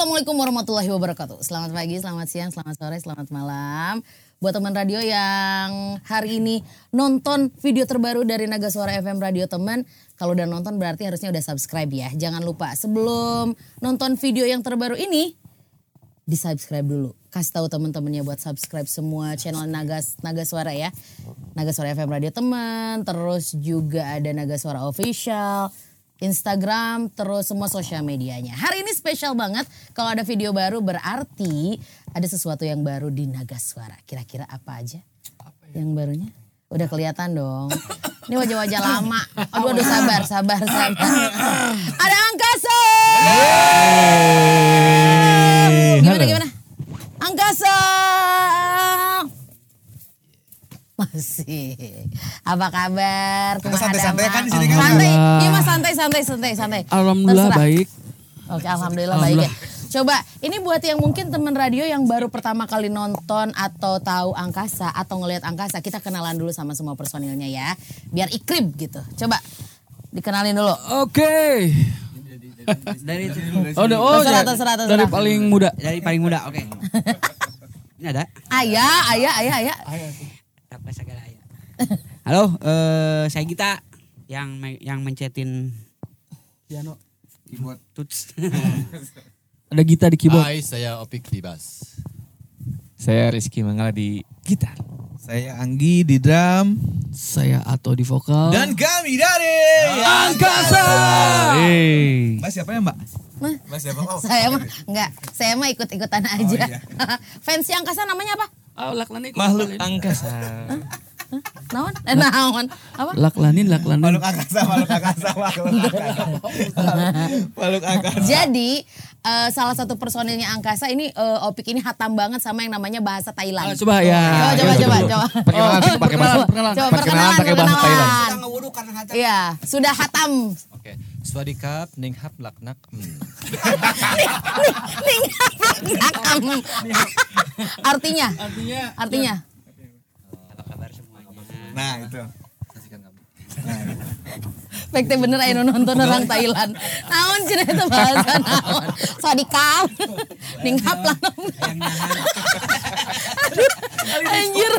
Assalamualaikum warahmatullahi wabarakatuh. Selamat pagi, selamat siang, selamat sore, selamat malam. Buat teman radio yang hari ini nonton video terbaru dari Naga Suara FM Radio teman, kalau udah nonton berarti harusnya udah subscribe ya. Jangan lupa sebelum nonton video yang terbaru ini, di subscribe dulu. Kasih tahu teman-temannya buat subscribe semua channel Naga Naga Suara ya. Naga Suara FM Radio teman, terus juga ada Naga Suara Official, Instagram, terus semua sosial medianya. Hari ini spesial banget kalau ada video baru berarti ada sesuatu yang baru di Naga Suara. Kira-kira apa aja? Yang barunya? Udah kelihatan dong. Ini wajah-wajah lama. Aduh, aduh sabar, sabar, sabar. Ada angkasa. Gimana, gimana? Angkasa. Masih. Apa kabar? Kita Kumaha santai-santai kan di sini kan? Santai. Alhamdulillah. Iya mas santai, santai, santai, santai. Alhamdulillah Terserah. baik. Oke, alhamdulillah, baik ya. Coba, ini buat yang mungkin teman radio yang baru pertama kali nonton atau tahu angkasa atau ngelihat angkasa, kita kenalan dulu sama semua personilnya ya, biar ikrip gitu. Coba dikenalin dulu. Oke. dari Oh, udah, oh Terserah, ya. terserah, terserah. dari paling muda. dari paling muda oke ini ada Ayah, ayah, ayah, ayah. apa segala ya halo eh saya Gita yang me- yang mencetin Piano. Keyboard. tuts Ada Gita di keyboard. Hai, saya Opik di bass. Saya Rizky Manggala di gitar. Saya Anggi di drum. Saya Ato di vokal. Dan kami dari Angkasa. Hey. Mas siapa ya mbak? Mas siapa? Oh, saya mah enggak, saya mah ikut-ikutan aja. iya. Fans yang angkasa namanya apa? Oh, laklanin. Makhluk angkasa. Naon? Eh, naon? Apa? Laklanin, laklanin. Makhluk angkasa, makhluk angkasa, makhluk angkasa. Makhluk angkasa. Jadi eh, salah satu personilnya angkasa ini eh, Opik ini hatam banget sama yang namanya bahasa Thailand. Ah, coba ya. Coba, coba, Coba coba, coba. Perkenalan, Oh, pakai bahasa perkenalan. Coba perkenalan pakai bahasa perkenalan. Thailand. Iya, sudah hatam. Oke, Swadikap, Ninghap, Laknak. Hmm. Hatam. Artinya, Artinya. artinya. apa kabar semuanya Nah itu. Kamu. Spekte bener ayo nonton orang Thailand. Naon cina itu bahasa naon. Sadikam. Ninghap lah. Anjir.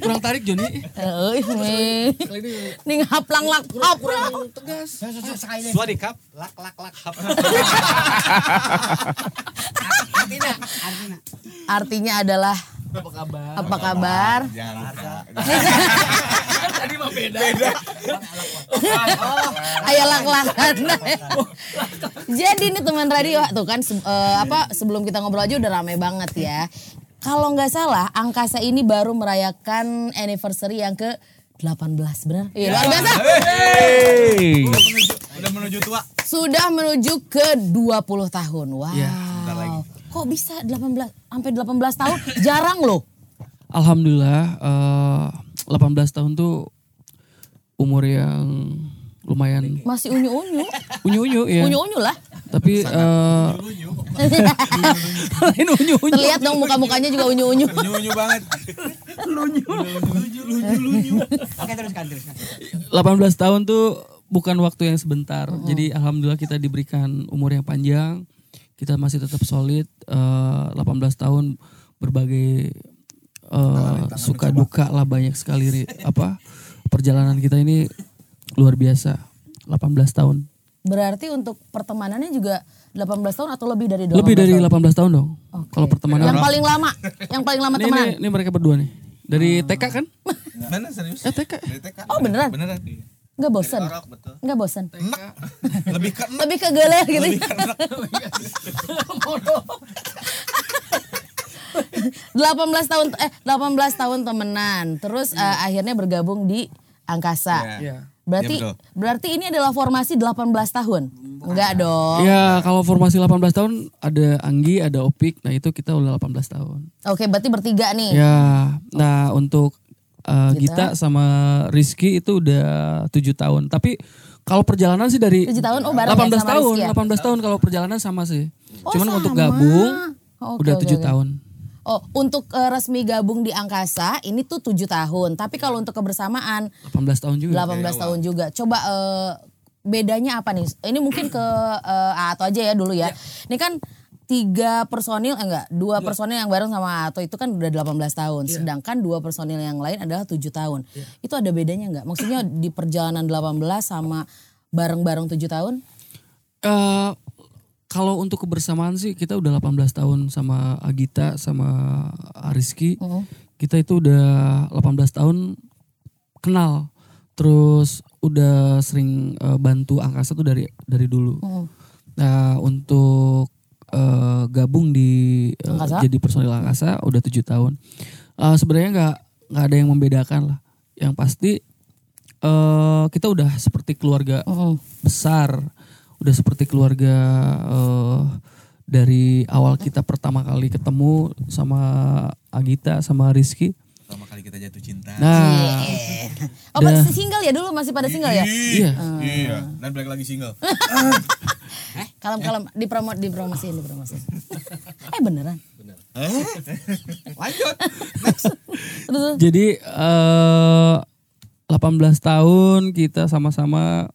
Kurang tarik Joni. Euy, me. Ninghap lang lak hap. Swadikap. lak lak lak hap artinya artinya Artinya adalah Apa kabar? apa kabar? Jangan lupa. Mah beda. Ayo lak-lakan. Jadi ini teman radio tuh kan se- eh, apa sebelum kita ngobrol aja udah rame banget ya. Kalau nggak salah Angkasa ini baru merayakan anniversary yang ke 18 benar? Iya luar biasa. Hey. Udah menuju tua. Sudah menuju ke 20 tahun. Wow. Ya, lagi. Kok bisa 18 sampai 18 tahun? Jarang loh. Alhamdulillah eh, 18 tahun tuh umur yang lumayan Masih unyu-unyu. unyu-unyu ya. Unyu-unyu lah. Tapi eh lain unyu-unyu. Terlihat dong muka-mukanya juga unyu-unyu. Unyu-unyu banget. oke teruskan teruskan 18 tahun tuh bukan waktu yang sebentar. Jadi alhamdulillah kita diberikan umur yang panjang. Kita masih tetap solid. eh, 18 tahun berbagai eh, suka duka lah banyak sekali apa perjalanan kita ini luar biasa. 18 tahun. Berarti untuk pertemanannya juga 18 tahun atau lebih dari 18 Lebih dari tahun? 18 tahun dong. Oke. Kalau pertemanan. Yang paling lama, yang paling lama teman. ini, ini mereka berdua nih. Dari TK kan? Mana serius? Eh TK. Dari TK. Oh beneran? Beneran. Enggak bosen? Orok betul. Enggak bosen? Lebih ke Lebih ke geler gitu. 18 tahun eh 18 tahun temenan. Terus eh, akhirnya bergabung di Angkasa. Iya. Berarti Iya, betul. berarti ini adalah formasi 18 tahun. Enggak dong. Ya kalau formasi 18 tahun ada Anggi, ada Opik. Nah itu kita udah 18 tahun. Oke, berarti bertiga nih. Ya, nah untuk uh, Gita? Gita sama Rizky itu udah tujuh tahun. Tapi kalau perjalanan sih dari 7 tahun oh bareng 18 ya sama tahun, Rizky ya? 18 tahun kalau perjalanan sama sih. Oh, Cuman untuk sama. gabung Oh, oke, udah oke, tujuh oke. tahun. Oh, untuk eh, resmi gabung di angkasa ini tuh tujuh tahun. Tapi kalau untuk kebersamaan 18 tahun juga. 18 tahun juga. Coba eh, bedanya apa nih? Ini mungkin ke eh, Ato aja ya dulu ya. Ini kan tiga personil eh enggak dua personil yang bareng sama Ato itu kan udah 18 tahun sedangkan dua personil yang lain adalah tujuh tahun itu ada bedanya nggak maksudnya di perjalanan 18 sama bareng-bareng tujuh tahun Eh, kalau untuk kebersamaan sih kita udah 18 tahun sama Agita sama Rizky. Kita itu udah 18 tahun kenal. Terus udah sering eh, bantu angkasa tuh dari dari dulu. Nah, untuk eh, gabung di Angkasa? jadi personil angkasa udah tujuh tahun. Eh, sebenarnya nggak nggak ada yang membedakan lah. Yang pasti eh kita udah seperti keluarga besar, udah seperti keluarga eh, dari awal kita pertama kali ketemu sama Agita sama Rizky. Pertama kali kita jatuh cinta. Nah, oh masih single ya dulu masih pada single ya iya. Iya. Dan balik lagi single. kalem kalem dipromot dipromosiin dipromosiin eh beneran Lanjut. terus Jadi eh 18 tahun kita sama-sama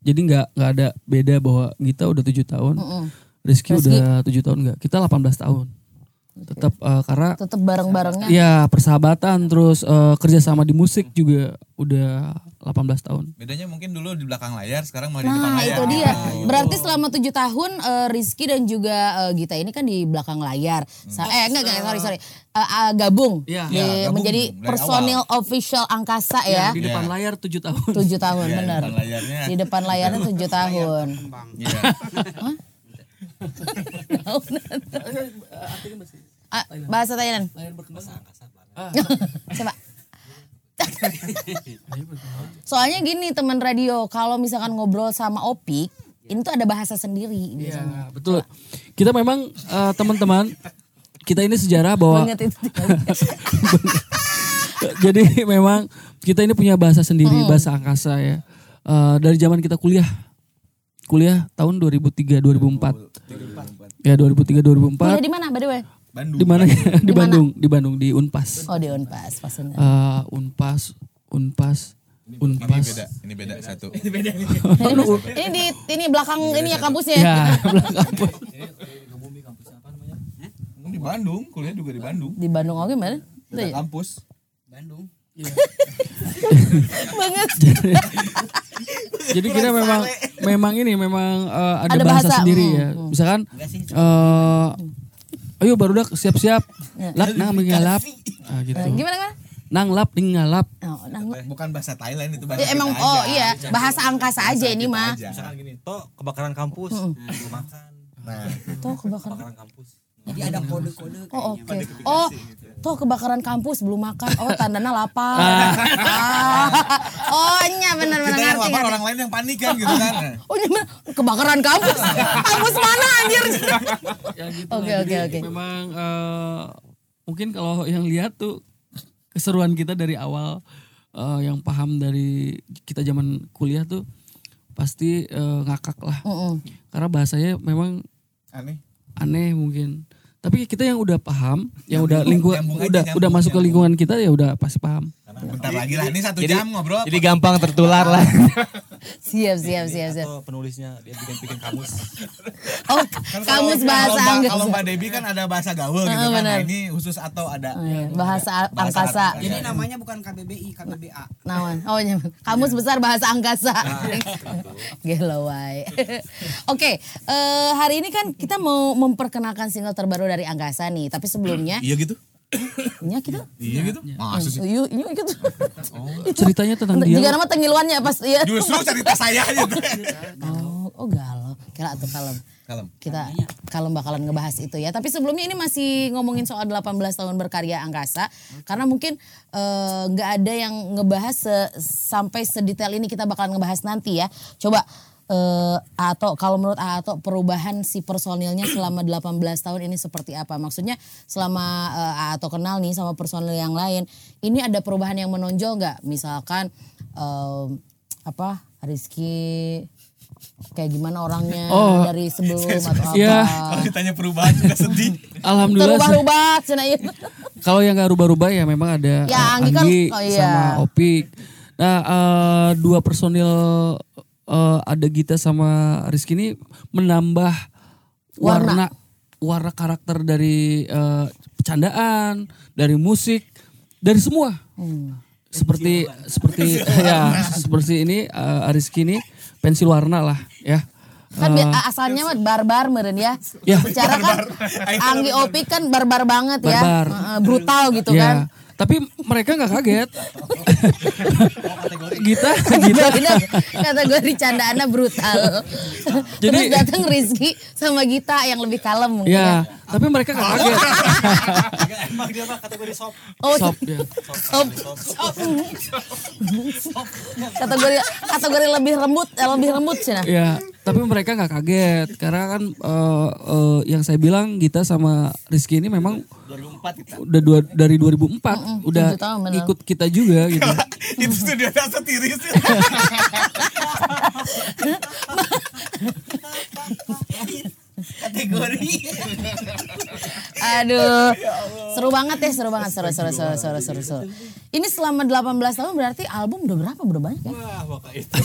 jadi nggak nggak ada beda bahwa kita udah tujuh tahun, Rizky, Rizky. udah tujuh tahun nggak, kita 18 tahun. Tetap eh, karena tetap bareng barengnya ya persahabatan terus eh, kerjasama di musik juga udah 18 tahun. Bedanya mungkin dulu di belakang layar, sekarang malah di depan Nah layar. itu dia. Berarti selama tujuh tahun eh, Rizky dan juga eh, Gita ini kan di belakang layar. Sa- eh enggak enggak sorry sorry. Eh, eh, gabung Iya. Di- Ya, gabung menjadi personil official angkasa ya. Di depan layar tujuh tahun. Tujuh tahun Iya, benar. depan layarnya. Di depan layarnya tujuh tahun. Iya. Ah, bahasa Thailand. Coba. Soalnya gini teman radio, kalau misalkan ngobrol sama Opik, ini tuh ada bahasa sendiri biasanya. Ya, betul. Kita memang eh, teman-teman kita ini sejarah bahwa jadi memang kita ini punya bahasa sendiri, bahasa angkasa ya. Eh, dari zaman kita kuliah. Kuliah tahun 2003 2004. Ya 2003 Kuliah 2004 di mana by the way? Bandung. di mana di Bandung, di Bandung di Unpas. Oh di Unpas, pastinya. Eh, Unpas, Unpas, Ini Unpas. beda, ini beda satu. ini di ini belakang ini ya kampusnya. ya? Belakang. Di Bandung, kuliah juga di Bandung. Di Bandung oke mana? Beda kampus. Bandung. Banget. Jadi kita memang memang ini memang eh, ada, Ada bahasa, bahasa, sendiri hmm, ya. Misalkan eh ayo baru dak siap-siap. Lak nang mengalap. Ah gitu. Eh, Gimana gimana? Nang lap ngalap. Oh, nah, Bukan bahasa Thailand itu bahasa ya, emang kita oh aja. iya bahasa angkasa aja ini mah. Misalkan gini, toh kebakaran kampus, belum makan. Nah, kebakaran. Kebakaran kampus. Jadi ada kode-kode Oh oke. Oh tuh kebakaran kampus belum makan. Oh tandanya lapar. Ah. Oh nya benar-benar kita yang ngerti. lapar orang lain yang panik kan gitu kan. Oh iya bener. kebakaran kampus. kampus mana anjir? Ya gitu Oke, oke, oke. Memang eh, mungkin kalau yang lihat tuh keseruan kita dari awal eh, yang paham dari kita zaman kuliah tuh pasti eh, ngakak lah. Mm-mm. Karena bahasanya memang Aneh. Aneh mungkin. Tapi kita yang udah paham, yang udah lingkungan udah udah masuk ke lingkungan kita ya udah pasti paham. Bentar lagi lah, ini satu Jadi- jam ngobrol. Jadi gampang tertular lah. Siap siap siap siap. Atau penulisnya dia bikin-bikin kamus. Oh Kan kalau- kamus bahasa angkasa. Kalau Mbak Debi kan ada bahasa gaul gitu Ah, kan. Nah, ini khusus atau ada Oh, iya. Bahasa Bahasa angkasa. Jadi namanya bukan KBBI, KBBA. Nawan. Oh, iya. kamus besar bahasa angkasa. Gelo wae. Oke, eh, hari ini kan kita mau memperkenalkan single terbaru dari Angkasa nih. Tapi sebelumnya, Iya gitu. Nya kita. Iya gitu. Masa sih? Yuk, yuk gitu. Ceritanya tentang dia. Jika nama tengiluannya pas ya. Justru cerita saya gitu. Oh, oh galau. Kira tuh kalem. Kalem. Kita kalem bakalan ngebahas itu ya. Tapi sebelumnya ini masih ngomongin soal 18 tahun berkarya Angkasa. Karena mungkin eh, nggak ada yang ngebahas se- sampai sedetail ini kita bakalan ngebahas nanti ya. Coba eh atau kalau menurut atau perubahan si personilnya selama 18 tahun ini seperti apa? Maksudnya selama eh, atau kenal nih sama personil yang lain, ini ada perubahan yang menonjol nggak? Misalkan eh, apa Rizky kayak gimana orangnya Oh, dari sebelum atau apa? iya. Kalau ditanya perubahan juga sedih. Alhamdulillah. Terubah-ubah ieu. Kalau yang gak rubah-rubah ya memang ada Ya, Anggi kan- Anggi oh iya. sama Opik. Nah eh, dua personil eh, ada Gita sama Rizky ini menambah warna warna karakter dari eh, bercandaan, dari musik, dari semua. Seperti seperti ya seperti ini eh, Rizky ini pensil warna lah ya. Kan bi- asalnya mah barbar meren ya. Ya. Secara kan Anggi Opik kan barbar banget ya. Barbar. Heeh, brutal gitu ya. kan. Tapi mereka nggak kaget. Gita, Gita, Gita kategori candaannya brutal. Terus Jadi- datang Rizky sama Gita yang lebih kalem mungkin ya. ya. Tapi mereka nggak kaget. Emang dia mah kategori sop. Oh, Sop ya. Sop. kategori kategori lebih lembut, eh, lebih lembut sih nah. Ya, tapi mereka nggak kaget karena kan eh, eh, yang saya bilang Gita sama Rizky ini memang 2004 kita. udah dua, dari 2004 udah tujuh tahun benar. ikut kita juga gitu. Itu studio rasa tiris. Kategori. Aduh. Seru banget ya, seru banget, seru seru seru seru seru. seru. Ini selama 18 tahun berarti album udah berapa? Udah banyak ya? Wah, maka itu.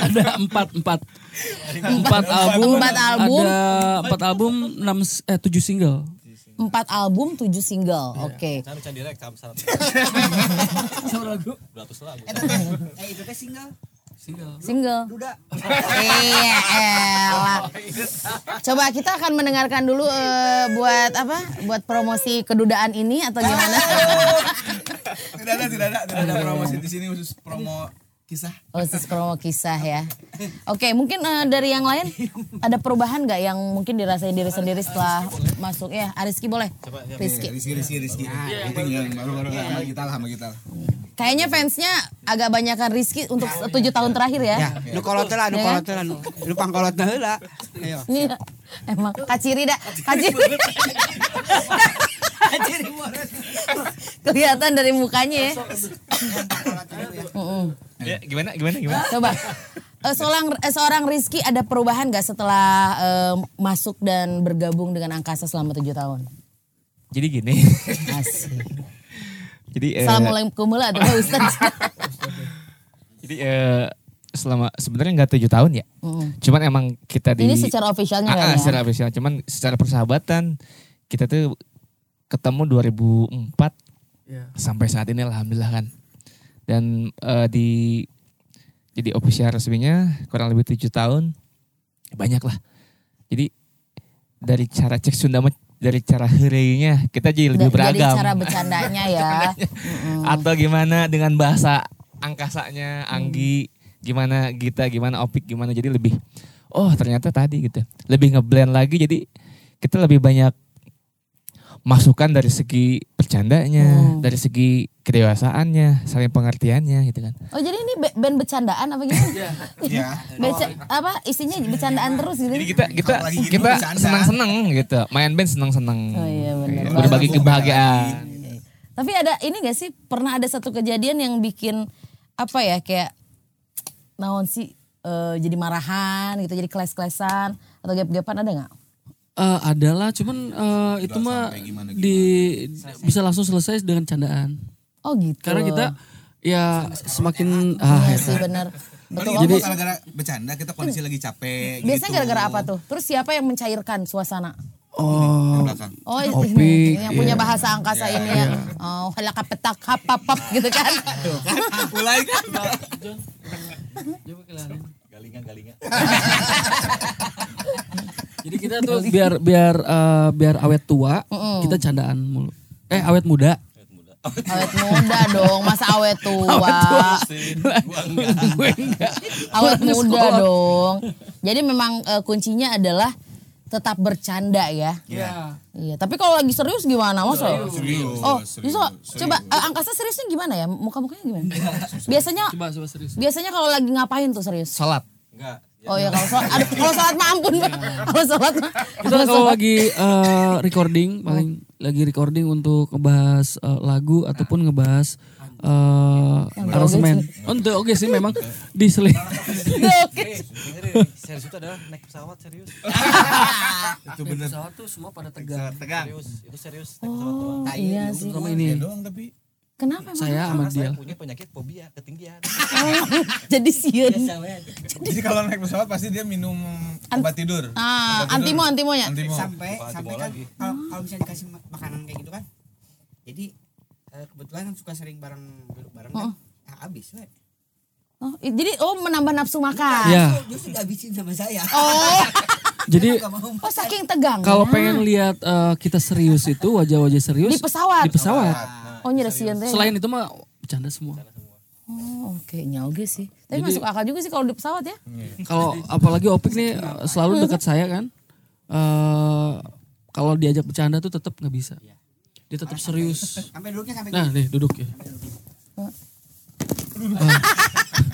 ada empat empat empat album, Empat album. ada empat album enam eh tujuh single. Empat album, tujuh single. Oke. Can can direct cam syarat. lagu. 200 lagu. Eh itu teh single. Single. Iya, elah. Coba kita akan mendengarkan dulu eh, buat apa? Buat promosi kedudaan ini atau gimana? Tidak ada, tidak ada, tidak ada promosi di sini khusus promo kisah. Khusus promo kisah ya. Oke, mungkin eh, dari yang lain ada perubahan nggak yang mungkin dirasain diri sendiri setelah masuk ya? Ariski boleh. Rizky. Rizky, Rizky, Rizky. Penting yang baru-baru sama kita lah, sama kita lah. Kayaknya fansnya agak banyakan Rizky untuk tujuh tahun terakhir ya. Ya, nu kolot lah, nu Ya kan? kolot lah, nu nu pangkolot heula. Ayo. Iya. Emang kaciri dah, kaciri. Kelihatan dari mukanya ya. Ya, gimana gimana gimana? Coba. Eh, seorang eh, seorang Rizky ada perubahan gak setelah eh, masuk dan bergabung dengan Angkasa selama tujuh tahun? Jadi gini. Asik. Jadi eh, Assalamualaikum lah tuh Ustaz. jadi eh, selama sebenarnya nggak tujuh tahun ya. Cuman emang kita di Ini secara officialnya Ah, kan ah, ya? secara official. Cuman secara persahabatan kita tuh ketemu 2004 Ya. sampai saat ini alhamdulillah kan. Dan eh, di jadi official resminya kurang lebih tujuh tahun banyak lah. Jadi dari cara cek Sunda mah, dari cara heureunya kita jadi lebih beragam. cara bercandanya ya. Atau gimana dengan bahasa angkasanya Anggi, gimana Gita, gimana Opik, gimana jadi lebih oh ternyata tadi gitu. Lebih ngeblend lagi jadi kita lebih banyak masukan dari segi bercandanya, dari segi kedewasaannya, saling pengertiannya gitu kan. Oh jadi ini ba- band bercandaan apa gimana? Iya. Beca- apa isinya bercandaan terus gitu? Jadi kita kita gini kita senang-senang gitu. Main band senang-senang. Oh iya benar. Iya, Berbagi kebahagiaan. Tapi ada ini gak sih pernah ada satu kejadian yang bikin apa ya kayak naon sih eh, jadi marahan gitu jadi keles-kelesan atau gap-gapan ada nggak? Eh, adalah cuman eh, itu mah gimana- di bisa langsung selesai dengan candaan. Oh gitu. Karena kita ya semakin ah Iya ya. sih benar. Betul. Jadi gara-gara bercanda kita kondisi lagi capek biasanya gitu. gara-gara apa tuh? Terus siapa yang mencairkan suasana? Oh, Belakang. Oh, Opik, ini yang punya iya. bahasa angkasa ini ya. Oh, halaka petak hapapap gitu kan. Mulai kan. Galingan galingan. jadi kita tuh biar biar eh, biar awet tua, kita candaan mulu. Eh awet muda. Awet muda dong, masa awet tua. Awet muda dong. Jadi memang eh, kuncinya adalah tetap bercanda ya. Iya. Iya, tapi kalau lagi serius gimana Mas? Serius. Oh, serius, bisa coba eh, angkasa seriusnya gimana ya? Muka-mukanya gimana? Biasanya Coba coba serius. biasanya kalau lagi ngapain tuh serius? Salat. Enggak. Oh iya kalau sholat, aduh, kalau sholat mah ampun. Kalau sholat mah. Kita kalau lagi eh, recording paling lagi recording untuk ngebahas eh, lagu ataupun ngebahas eh aransemen. Oh, itu oke sih memang diseling. Oke. Dengerin, serius itu adalah naik pesawat serius. Itu bener. Pesawat tuh semua pada tegang. Tegang. Serius, itu serius naik pesawat doang. Oh, iya sih. Sama ini. doang tapi Kenapa emang? Saya sama dia. saya punya penyakit fobia ketinggian. Jadi sieun. Jadi kalau naik pesawat pasti dia minum obat tidur. Ah, Obat tidur. antimo antimonya. Antimo. sampai sampai kan lagi? kalau kalau misalnya dikasih ma- makanan kayak gitu kan jadi eh, kebetulan kan suka sering bareng duduk bareng kan nah, habis we. Oh, jadi oh menambah nafsu makan. Ya. Justru- justru dihabisin sama saya Oh, Jadi oh saking tegang. kalau pengen lihat eh, kita serius itu wajah-wajah serius di pesawat. di pesawat. Oh nyada sieun teh. Selain itu mah bercanda semua. Oh, oke nyoge sih. Tapi masuk akal juga sih kalau di pesawat ya. Kalau apalagi Opik nih selalu dekat saya kan. eh kalau diajak bercanda tuh tetap nggak bisa. Dia tetap serius. sampai duduknya sampai Nah, nih duduk ya. Ah.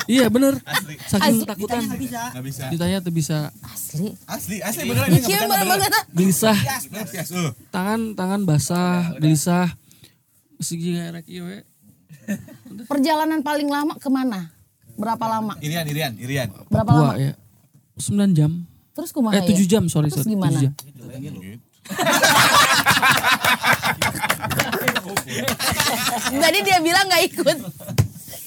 iya bener. Saking ditanya takutan. nggak bisa Nggak bisa. Ditanya tuh bisa Asli. Asli, asli beneran ini Iya bener banget. ah. gelisah, uh. tangan tangan basah, gelisah. Segi rek ieu we. Perjalanan paling lama ke mana? Berapa lama? Irian, Irian, Irian. Berapa Papua lama? ya. 9 jam. Terus kumaha Eh ya? 7 jam, sorry, Terus sorry. gimana? 7 jam. Tadi dia bilang nggak ikut.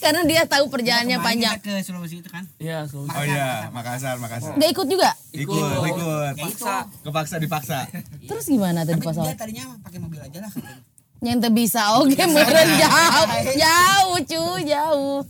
Karena dia tahu perjalanannya panjang. kita ke Sulawesi itu kan Iya, selalu. Oh iya, Makassar, Makassar. Nggak ikut juga? Ikut, ikut. Paksa. Kepaksa, dipaksa. Terus gimana tadi tapi dia pesawat? tadinya pakai mobil aja lah katanya. Yang teu bisa oke meren jauh. Jauh cuy, jauh.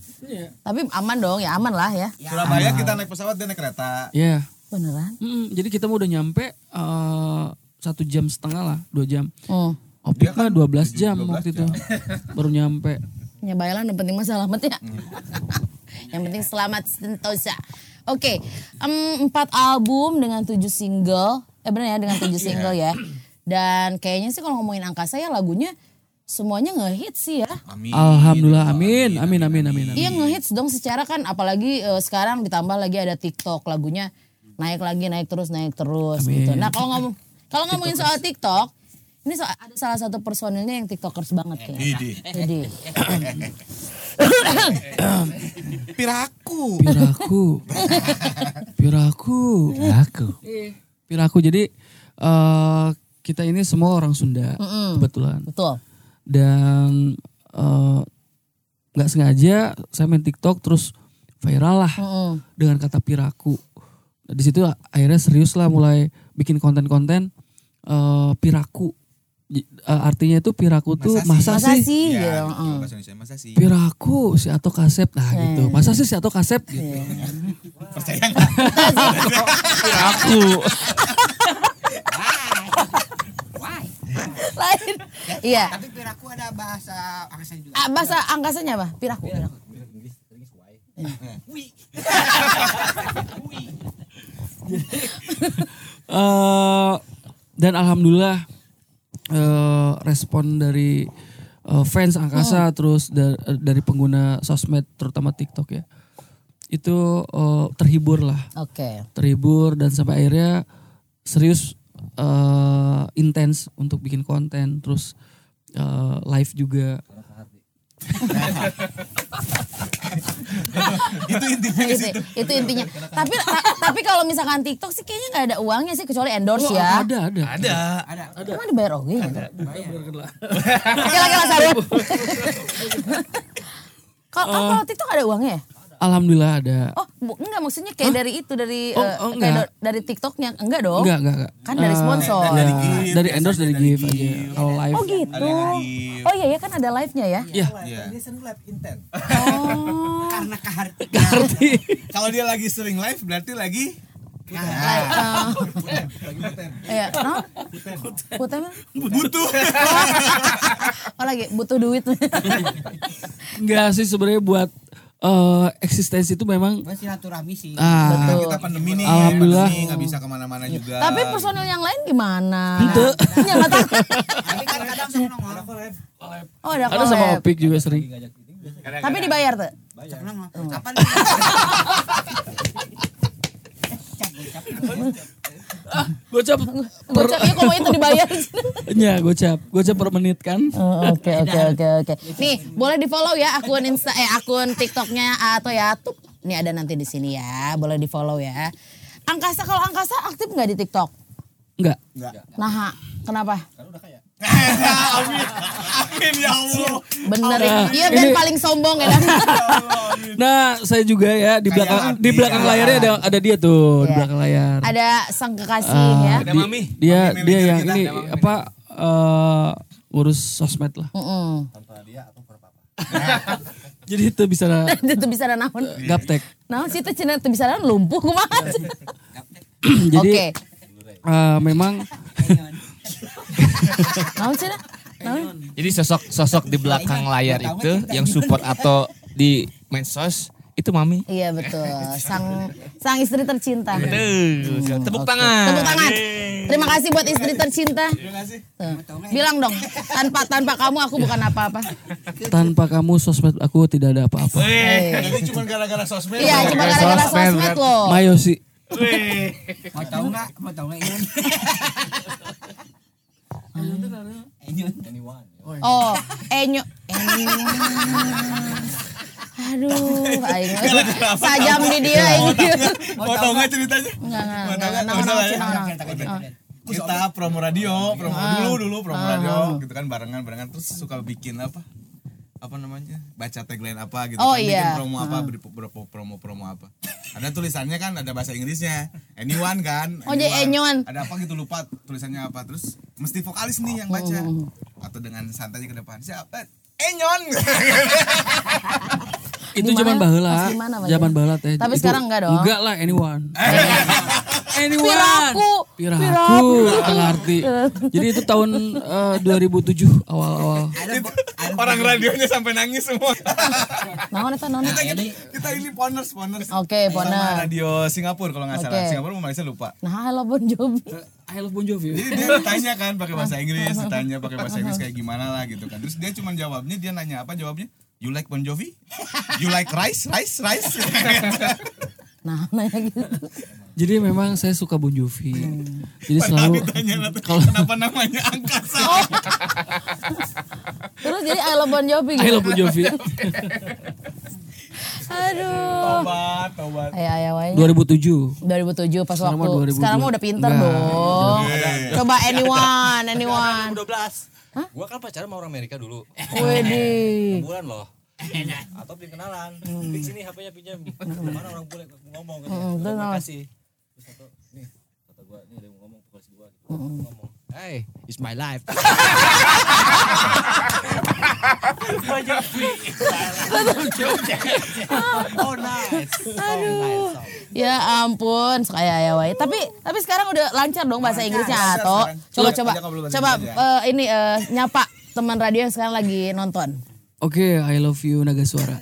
Tapi aman dong, ya aman lah ya. Surabaya kita naik pesawat, dia naik kereta. Iya. Beneran? Mm, jadi kita mau udah nyampe eh, satu jam setengah lah, dua jam. Hmm. Opik mah 12 tujuh- jam 12 waktu itu. jam. Baru nyampe. Ya baiklah, yang penting mah selamat ya. yang penting selamat sentosa. Oke, em, empat album dengan tujuh single. Eh bener ya, dengan tujuh single ya. Dan kayaknya sih kalau ngomongin angkasa ya lagunya semuanya ngehits sih ya. Amin. Alhamdulillah, amin, amin, amin, amin. amin. Iya ngehits dong secara kan apalagi eh, sekarang ditambah lagi ada TikTok lagunya naik lagi naik terus naik terus Amin. gitu. Nah kalau ngomong kalau ngomongin soal TikTok ini so- ada salah satu personilnya yang TikTokers banget kayaknya. Idi. Jadi Piraku. Piraku. Piraku. Piraku. Piraku. Jadi eh kita ini semua orang Sunda kebetulan. betul. Dan eh, nggak sengaja saya main TikTok terus viral lah Mm-mm. dengan kata piraku. Nah, di situ akhirnya serius lah mulai bikin konten-konten eh, piraku. Eh, artinya itu piraku tuh Masa masa, Masa sih? sih? Ya, gitu. bahasa Indonesia masa sih? Piraku si atau kasep nah gitu. Masa sih si atau kasep gitu. Percaya nggak? Piraku. Lain. Iya. Tapi piraku ada bahasa angkasa juga. Ah, bahasa angkasanya apa? Piraku. piraku. Eh, dan alhamdulillah eh, respon dari eh, fans angkasa terus da- dari pengguna sosmed terutama TikTok ya itu eh, terhibur lah. Oke. terhibur dan sampai akhirnya serius eh, intens untuk bikin konten terus eh, live juga Itu intinya itu, itu intinya. Tapi ta- tapi kalau misalkan TikTok sih kayaknya nggak ada uangnya sih kecuali endorse Oh, ya. ada ada Ada. Ada. Emang dibayar oke ya? Oke lagi lah Sarip. Kalau oh, kalau TikTok ada uangnya ya? Alhamdulillah ada Oh, bu, enggak maksudnya kayak dari itu dari Oh, eh, oh, kayak enggak. do- dari TikToknya enggak dong? enggak enggak enggak Kan dari Eh, sponsor. Dari ya, gift, dari endorse dari biasanya gift aja kalau live Oh gitu. Oh iya ya kan ada live-nya ya? Iya. Iya. Oh. Karena keharti. Arti Kalau dia lagi sering live berarti lagi Live, Iya, butuh. Oh lagi butuh duit. Enggak sih sebenarnya buat eh, eksistensi itu memang silaturahmi sih. ah Betul. Kita pandemi nih, Alhamdulillah. pandemi nggak bisa ke mana-mana juga. Tapi personil yang lain gimana? Ente. Ya nggak tahu. Tapi kan kadang sama nongol. Oh ada ada sama. Opik juga sering. Tapi dibayar tuh? Sok nongol. Kapan? Gocap Gocap ya kalau itu dibayar. ya gocap gocap per menit kan. Oh, Oke oke oke oke. Nih boleh di follow ya akun insta eh akun TikToknya atau ya tuh. Nih ada nanti di sini ya, boleh di follow ya. Angkasa kalau angkasa aktif nggak di TikTok? Enggak. Enggak. Nah, kenapa? Amin ya Allah. Bener. Iya band paling sombong ya. Nah, saya juga ya di belakang di belakang kayak layarnya ada ada dia tuh di Iya. belakang layar. Ada sang kekasih Ah, ya. Ada Mami. Dia Mami dia yang kita. ini apa eh urus sosmed lah. Mm-mm. Jadi itu bisa Itu bisa naon. gaptek. Naon sih itu cina itu bisa ada lumpuh kumaha. Jadi Oke. eh, memang Naon? Naon? Jadi sosok sosok di belakang layar itu yang support atau di medsos itu mami. Iya betul. Sang sang istri tercinta. Tuh, tepuk tangan. Tepuk tangan. Terima kasih buat istri tercinta. Bilang dong, tanpa tanpa kamu aku bukan apa-apa. tanpa kamu sosmed aku tidak ada apa-apa. Jadi cuma gara-gara sosmed. Iya, cuma gara-gara Sosmed, sosmed loh. Mayo sih. Mau tahu nggak? Mau tahu nggak Ian? Oh, enyo. Enyo. Aduh, aing. Sajam di dia aing. Mau tau nggak ceritanya? Enggak, tahu usah enggak, enggak. Kita promo radio, promo Ah. dulu dulu promo radio, gitu kan barengan barengan terus suka bikin apa? Apa namanya? Baca tagline apa gitu Oh, kan, iya. bikin promo apa, beri- promo promo promo apa. Ada tulisannya kan ada bahasa Inggrisnya. Anyone kan? Oh, jadi anyone. Ada apa gitu lupa tulisannya apa. Terus mesti vokalis nih yang baca. Hmm. Atau dengan santai ke depan. Siapa? Enyon. Itu zaman baheula. Mas? Zaman baheula teh. Tapi Itu- sekarang enggak dong? Enggak lah anyone. anyone. Piraku. Piraku. Piraku. Ngerti. Jadi itu tahun eh, 2007 awal-awal. Orang radionya sampai nangis semua. Naon eta naon? kita, kita, kita ini poners poners. Oke, Sama poners. radio Singapura kalau nggak salah. Oke. Singapura mau Malaysia lupa. Nah, halo Bon Jovi. I love Bon Jovi. Jadi dia ditanya kan pakai bahasa Inggris, ditanya pakai bahasa Inggris kayak gimana lah gitu kan. Terus dia cuma jawabnya, dia nanya apa jawabnya? You like Bon Jovi? You like rice? Rice? Rice? Nah, nanya gitu. Jadi memang saya suka Bon Jovi. Jadi Padahal selalu ditanya kalau kenapa namanya angkasa? Terus jadi I love Bon Jovi I gitu. love Bon Jovi. Aduh. Tobat, tobat. Ayah ayah wae. 2007. 2007 pas Sekarang waktu 2002. sekarang mah udah pinter Enggak. dong. Coba anyone, anyone. 2012. Gua kan pacaran sama orang Amerika dulu. Widih. Bulan loh. Atau bikin kenalan. Di sini HP-nya pinjam. Mana orang boleh ngomong kan. Mm, Terima kasih. Terus satu, nih kata gua, nih ada yang ngomong vokalis gua gitu. Ngomong. Hey, it's my life. oh nice. Aduh. Ya ampun, kayak ayah wae. Tapi tapi sekarang udah lancar dong bahasa Inggrisnya atau coba coba coba eh, ini eh, nyapa teman radio yang sekarang lagi nonton. Oke, I love you Naga Suara.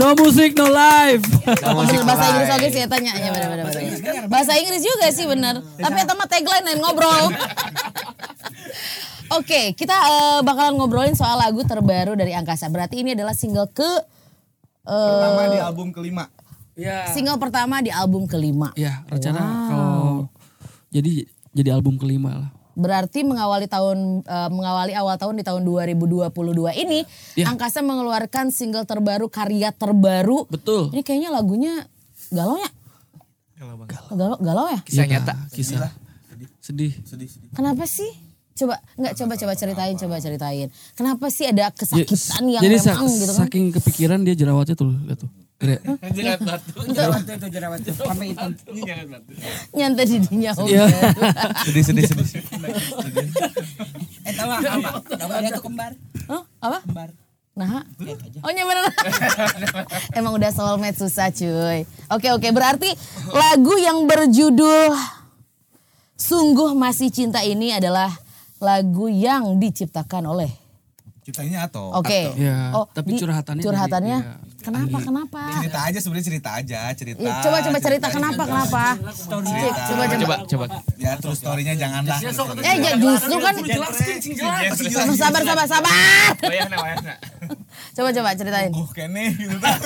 no musik, no live. Bener, bahasa Inggris oke sih tanya ya bener bener bener. Bahasa Inggris juga sih bener. Tapi itu mah tagline lain ngobrol. Oke, kita eh, bakalan ngobrolin soal lagu terbaru dari Angkasa. Berarti ini adalah single ke Pertama di album kelima. Ya. single pertama di album kelima. Ya, rencana kalau jadi jadi album kelima lah. Berarti mengawali tahun eh, mengawali awal tahun di tahun 2022 ini Ya. Angkasa mengeluarkan single terbaru karya terbaru. Betul. Ini kayaknya lagunya galau ya? Galau, galau ya? Kisah Iya, nyata. Kisah. Sedih. Sedih, sedih. Kenapa sih? Coba nggak coba coba ceritain coba ceritain. Kenapa sih ada Ya, kesakitan yang jadi memang sa- gitu kan? saking kepikiran dia jerawatnya tuh lihat tuh. Jerawat itu jerawat itu sampai hitam. Nyantai di dinya. Iya. Sedih, sedih, sedih. Eh tahu apa? Tahu dia tuh kembar. Apa? Kembar. Nah, oh bener. Emang udah soulmate susah cuy. Oke oke berarti lagu yang berjudul Sungguh Masih Cinta ini adalah lagu yang diciptakan oleh Ciptanya atau? Oke. Ya, oh, tapi di- curhatannya curhatannya dari- kenapa kenapa? Cerita aja sebenarnya cerita aja, cerita. Ya, coba coba cerita kenapa kenapa? Cik, coba coba. Coba coba. Ya terus story-nya janganlah. Eh ya, justru kan sabar sabar sabar. Coba coba ceritain. Oh kene gitu kan.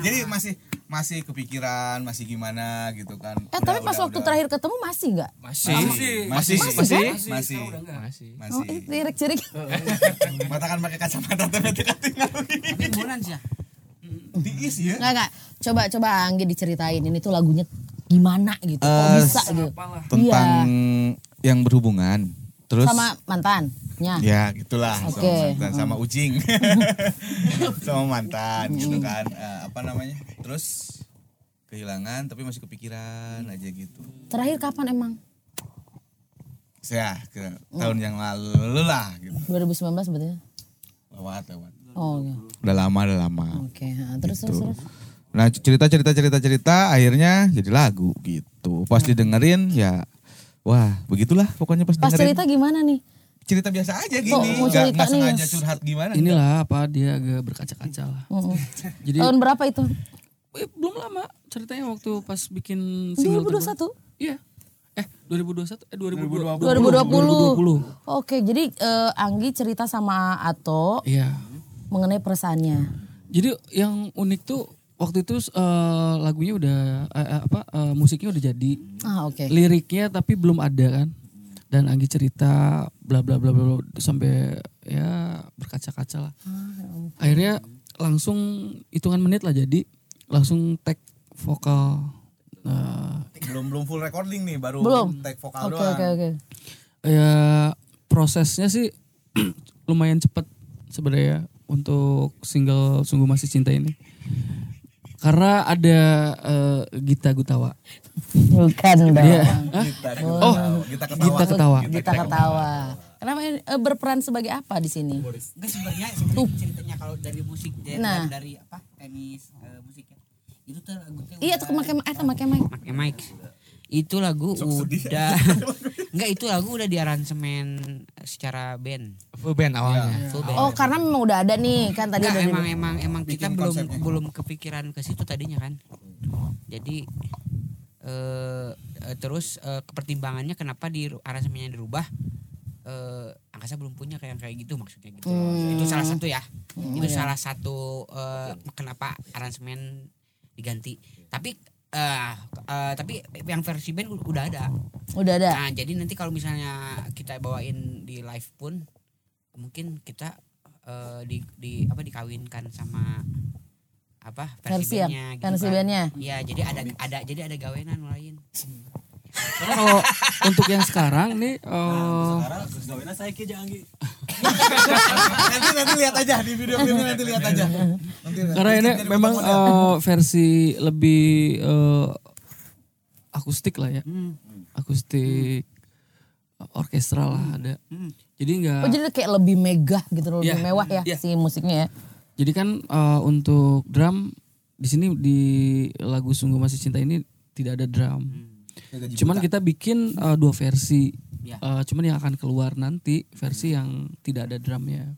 Jadi masih masih kepikiran, masih gimana gitu kan. Eh tapi pas waktu terakhir ketemu masih nggak? Masih. masih Masih. masih Masih. masih Masih. Oh, masih. itu cirik cirik. Mata kan pakai kacamata tapi tinggal Tapi bulan sih. ya. Tiis ya. Nggak nggak. Coba coba Anggi diceritain ini tuh lagunya gimana gitu? Kok Eh, bisa gitu? tentang Iya. yang berhubungan. Terus sama mantannya. ya gitulah Oke. sama mantan sama ucing. sama mantan gitu kan. Eh, apa namanya? Terus kehilangan tapi masih kepikiran aja gitu. Terakhir kapan emang? Saya ke tahun yang lalu lah gitu. 2019 berarti? Lewat lewat. Oh iya. Udah lama udah lama. Oke, ha, terus terus terus. Nah cerita cerita cerita cerita akhirnya jadi lagu gitu. Pas didengerin ya wah begitulah pokoknya pas, Pas dengerin. cerita gimana nih? cerita biasa aja gini, Kok mau nggak cerita nggak nih? sengaja curhat gimana. Inilah apa dia agak berkaca-kaca lah. Mm-mm. Jadi Tahun berapa itu? eh, belum lama ceritanya waktu pas bikin single terbaru. 2021. Iya. Eh 2021 eh 2020. 2020. Oke, jadi eh, Anggi cerita sama Ato Iya. mengenai perasaannya. Jadi yang unik tuh waktu itu eh, lagunya udah eh, apa eh, musiknya udah jadi. Ah, oke. Liriknya tapi belum ada kan. Dan Anggi cerita bla bla bla bla bla, sampai ya berkaca-kaca lah. Akhirnya langsung hitungan menit lah jadi langsung tag vokal Nah, belum belum full recording nih, baru Belum. take vokal Oke, doang. oke, oke. ya prosesnya sih lumayan cepat sebenarnya untuk single sungguh masih cinta ini karena ada eh, Gita Gutawa Bukan dong. dia Kita, Oh, kita ketawa. Gita ketawa Kita ketawa. Kenapa eh, berperan sebagai apa di sini? Enggak sebenarnya sebenarnya ceritanya kalau dari musik dari, Nah. dari apa tenis eh, musiknya itu tuh lagu Iya tuh pakai eh tuh pakai mic. pakai mic itu lagu udah. enggak itu lagu udah di aransemen secara band. Full band awalnya. full band. Oh, karena memang udah ada nih kan tadi Enggak, udah emang emang emang kita Bikin belum konsepnya. belum kepikiran ke situ tadinya kan. Jadi eh eh, terus eh, kepertimbangannya kenapa di aransemennya dirubah? Eh angkasa belum punya kayak kayak gitu maksudnya gitu. Itu salah satu ya. Itu salah satu eh, kenapa aransemen diganti. Tapi eh, tapi yang versi band udah ada udah ada. nah jadi nanti kalau misalnya kita bawain di live pun mungkin kita eh, di di apa dikawinkan sama apa Versi versi, bandnya gitu versi kan. bandnya. Iya, jadi ada ada jadi ada gawenan lain. Karena kalau untuk yang sekarang nih eh, nanti nanti lihat aja di video klipnya nanti lihat aja. Nanti, karena ini memang eh, versi lebih eh, akustik lah ya. Akustik orkestral lah ada. Jadi nggak Oh, jadi kayak lebih megah gitu loh, lebih Iya, mewah ya iya. si musiknya ya. Jadi kan eh, untuk drum di sini di lagu Sungguh Masih Cinta ini tidak ada drum. Cuman kita bikin eh, dua versi. Ya. Eh, cuman yang akan keluar nanti versi yang tidak ada drumnya.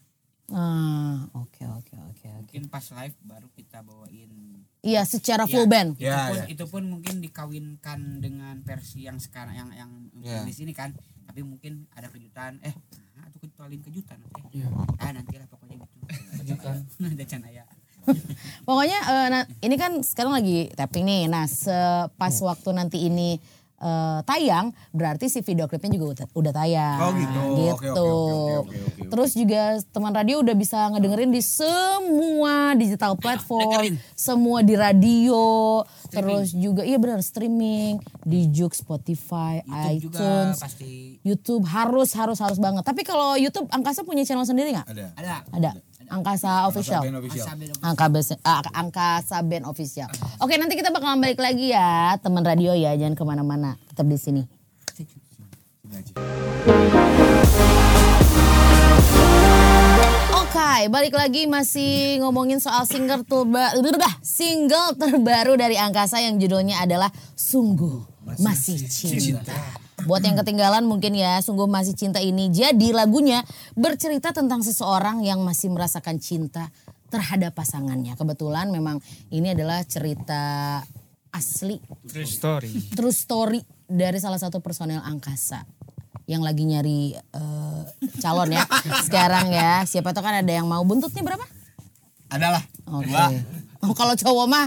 Ah, oke oke oke oke. Mungkin pas live baru kita bawain. Iya, secara full band. Itu Ya, pun ya. itu pun mungkin dikawinkan dengan versi yang sekarang yang yang Ya. di sini kan. Tapi mungkin ada kejutan eh nah, atau paling kejutan nanti. Iya. Ah nantilah pokoknya gitu. Kejutan. Ada canaya. Pokoknya eh, nah, ini kan sekarang lagi tapping nih. Nah, sepas Hmm. waktu nanti ini eh, tayang, berarti si video klipnya juga udah, udah tayang. Oh, gitu. Gitu. oke, oke, oke, oke, oke. Terus juga teman radio udah bisa ngedengerin di semua digital platform, dengerin. semua di radio, terus juga iya benar streaming di Juk, Spotify, YouTube juga iTunes, pasti YouTube harus harus harus banget. Tapi kalau YouTube Angkasa punya channel sendiri nggak? Ada. ada. Ada. Angkasa official. Band official. Angka bes- ah, Angkasa Band Official. Oke nanti kita bakalan balik lagi ya teman radio ya jangan ke mana-mana tetap di sini. Oke balik lagi masih ngomongin soal single terbaru single terbaru dari Angkasa yang judulnya adalah Sungguh Masih Cinta. Buat yang ketinggalan mungkin ya Sungguh Masih Cinta ini jadi lagunya bercerita tentang seseorang yang masih merasakan cinta terhadap pasangannya. Kebetulan memang ini adalah cerita asli True story. true story dari salah satu personel angkasa yang lagi nyari eh, calon ya sekarang ya siapa tahu kan ada yang mau buntutnya berapa Adalah. oke Dua. oh, kalau cowok mah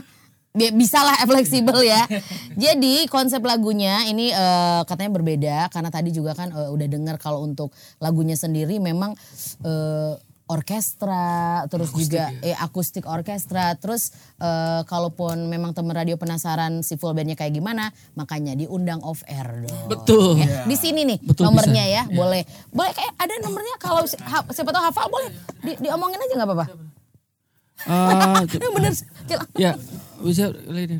bi- bisa lah fleksibel ya jadi konsep lagunya ini eh, katanya berbeda karena tadi juga kan eh, udah dengar kalau untuk lagunya sendiri memang eh, orkestra, terus juga eh akustik orkestra, terus eh, kalaupun memang teman radio penasaran si full bandnya kayak gimana, makanya diundang off air dong. Betul. Ya, Di sini nih Betul, nomornya bisa. ya, boleh, boleh kayak ada nomornya kalau siapa tahu hafal boleh di, diomongin aja nggak apa-apa. Eh, Yang bener, ya bisa lain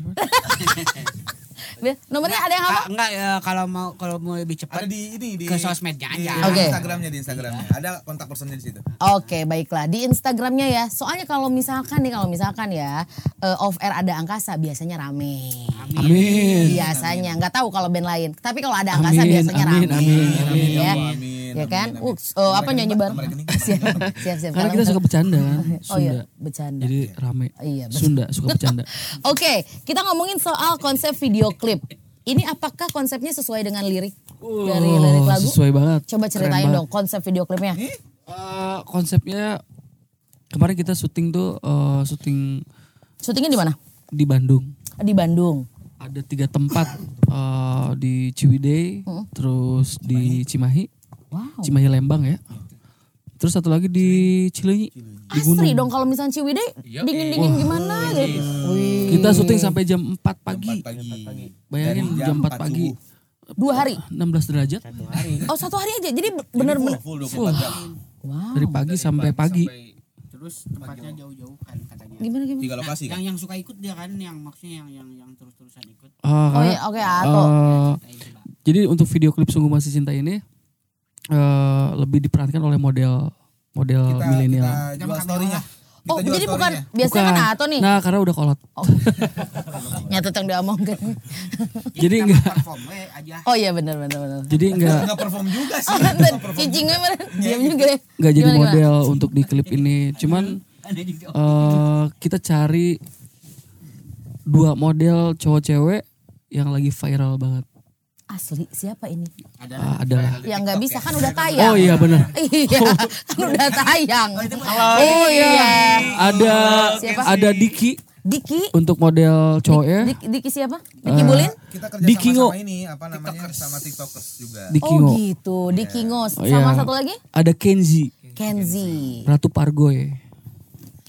nomornya ada yang Ah, hafal? enggak ya kalau mau kalau mau lebih cepat Ada di ini di ke sosmednya di aja. Oke. Instagramnya di Instagramnya. Ada kontak personnya di situ. Oke baiklah di Instagramnya ya. Soalnya kalau misalkan nih kalau misalkan ya eh, off air ada angkasa biasanya rame. Amin. Biasanya nggak tahu kalau band lain. Tapi kalau ada angkasa Amin, biasanya amin, rame. amin, amin. Ya, Amin. Ya kan. amin, amin. Uh, eh, apa Nomor nyanyi bareng? Rekening. siap, siap, siap. Karena kita suka bercanda kan, Oh iya, Sunda. bercanda. Jadi rame. Iya, betul. Sunda suka bercanda. Oke, kita ngomongin soal konsep video klip. Ini apakah konsepnya sesuai dengan lirik dari Oh, lirik lagu? Sesuai banget. Coba Keren ceritain banget. dong konsep video klipnya. Eh, konsepnya kemarin kita syuting tuh eh, syuting Syutingnya di mana? di Bandung. Di Bandung. Ada tiga tempat eh, di Ciwidey, terus di Cimahi, Wow. Cimahi Lembang ya. Terus satu lagi di Cileunyi. Di Asri dong kalau misalnya Ciwidey dingin-dingin gimana gitu. Wih. Kita syuting sampai jam 4 pagi. Pagi. Bayangin Dari jam 4 pagi. subuh. Dua hari. 16 derajat Oh satu hari aja. Jadi bener-bener. Full 24 jam. Wow. dari pagi sampai pagi. Terus tempatnya jauh-jauh kan katanya. Gimana gimana? Tiga lokasi kan. Yang yang suka ikut dia kan yang maksudnya yang yang yang terus-terusan ikut. Eh, Oh karena, iya, oke eh, Kayak gitu lah. jadi untuk video klip sungguh masih cinta ini eh, lebih diperhatikan oleh model model milenial. kita jual story-nya. Kita Oh jual jadi bukan biasanya kan Ato nih. Nah karena udah kolot. Oh. Nyatut yang diomongin. Jadi enggak. perform we aja. Oh iya benar benar benar. Jadi enggak Enggak perform juga sih. Cicingnya mana? Diam juga ya. nggak jadi Gimana, gimana? model untuk di klip ini. Cuman eh, kita cari dua model cowok cewek yang lagi viral banget. Asli siapa ini? Ah, adalah. Yang nggak bisa kan udah tayang. Oh iya benar. Iya, kan udah tayang. Oh iya. Ada Siapa? ada Diki Diki. untuk model cowok ya. Diki, Diki siapa? Diki Bulin? Kita kerja Di sama sama ini apa namanya sama TikTokers juga. Diki Oh gitu, Diki Ngos. Oh, Sama iya. satu lagi? Ada Kenzi, Kenzi. Ratu Pargoy.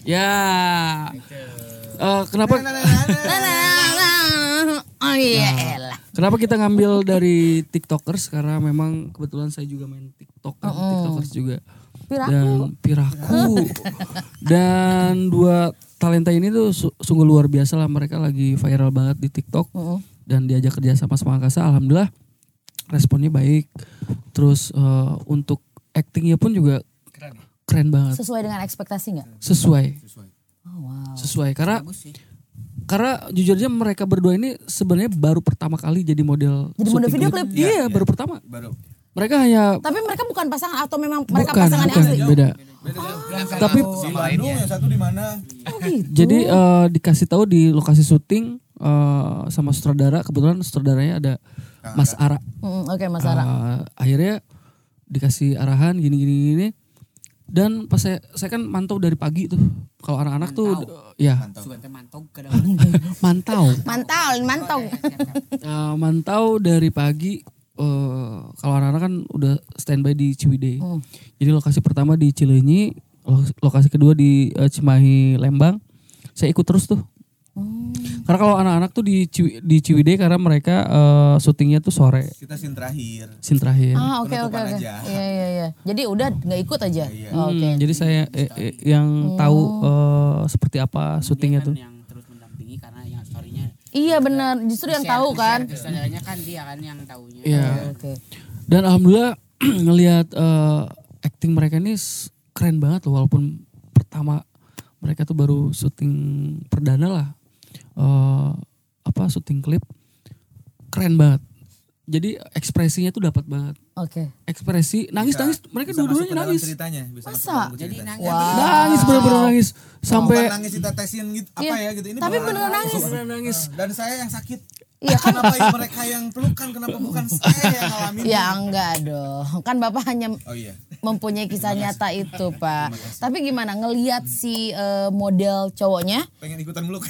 Ya. Eh, kenapa Nah, nah, nah. Oh iya elah. kenapa kita ngambil dari TikTokers karena memang kebetulan saya juga main TikTok kan, TikTokers juga. Piraku. Dan Piraku. dan dua talenta ini tuh su- sungguh luar biasa lah mereka lagi viral banget di TikTok Mm-mm. dan diajak kerja sama sama Angkasa alhamdulillah responnya baik. Terus eh, untuk actingnya pun juga keren banget. Sesuai dengan ekspektasi nggak? Sesuai. Oh wow. Sesuai karena Bagus sih. Karena jujur aja mereka berdua ini sebenarnya baru pertama kali jadi model Jadi model video klip. klip? Iya, baru pertama. Baru. Mereka hanya Tapi mereka bukan pasangan atau memang mereka bukan pasangan bukan asli? beda. Tapi Di Bandung yang satu di mana? Oh gitu. jadi eh, dikasih tahu di lokasi syuting eh, sama sutradara kebetulan sutradaranya ada Mas Ara. Mm, Oke Mas Ara. Eh, akhirnya dikasih arahan gini gini gini dan pas saya saya kan mantau dari pagi tuh. Kalau anak-anak tuh ya mantau mantau. Mantau, mantau. Eh, mantau dari pagi eh, kalau anak-anak kan udah standby di Ciwidey. Jadi lokasi pertama di Cileunyi, lo- lokasi kedua di eh, Cimahi Lembang. Saya ikut terus tuh. Karena kalau anak-anak tuh di Ciwi- di Ciwidey karena mereka eh, syutingnya tuh sore, Kita sin terakhir. sin terakhir. Ah oke oke oke. Iya iya iya. Jadi udah nggak ikut aja. Oh, Oke. Hmm, jadi saya eh, eh, yang tahu eh, seperti apa syutingnya tuh. yang terus mendampingi karena yang storynya Iya benar. Justru yang tahu kan. Saudaranya kan dia kan yang tahunya. Iya. Oke. Dan alhamdulillah ngelihat eh, acting mereka ini keren banget loh walaupun pertama mereka tuh baru syuting perdana lah. Eh, apa syuting klip keren banget. Jadi ekspresinya tuh dapat banget. Oke. Ekspresi nangis-nangis mereka Bisa masuk dua-duanya ke dalam nangis. Ceritanya. Bisa Masa? Jadi ceritanya. nangis. Wow. Nangis bener-bener nangis sampai Bukan nangis kita tesin gitu apa Iya. ya gitu ini Tapi beneran nangis. beneran nangis. dan saya yang sakit Iya kan? kenapa ya mereka yang pelukan kenapa bukan saya yang ngalamin Ya enggak dong. Kan Bapak hanya oh iya mempunyai kisah nyata itu, Pak. Tapi gimana ngelihat si eh, model cowoknya? pengen ikutan meluk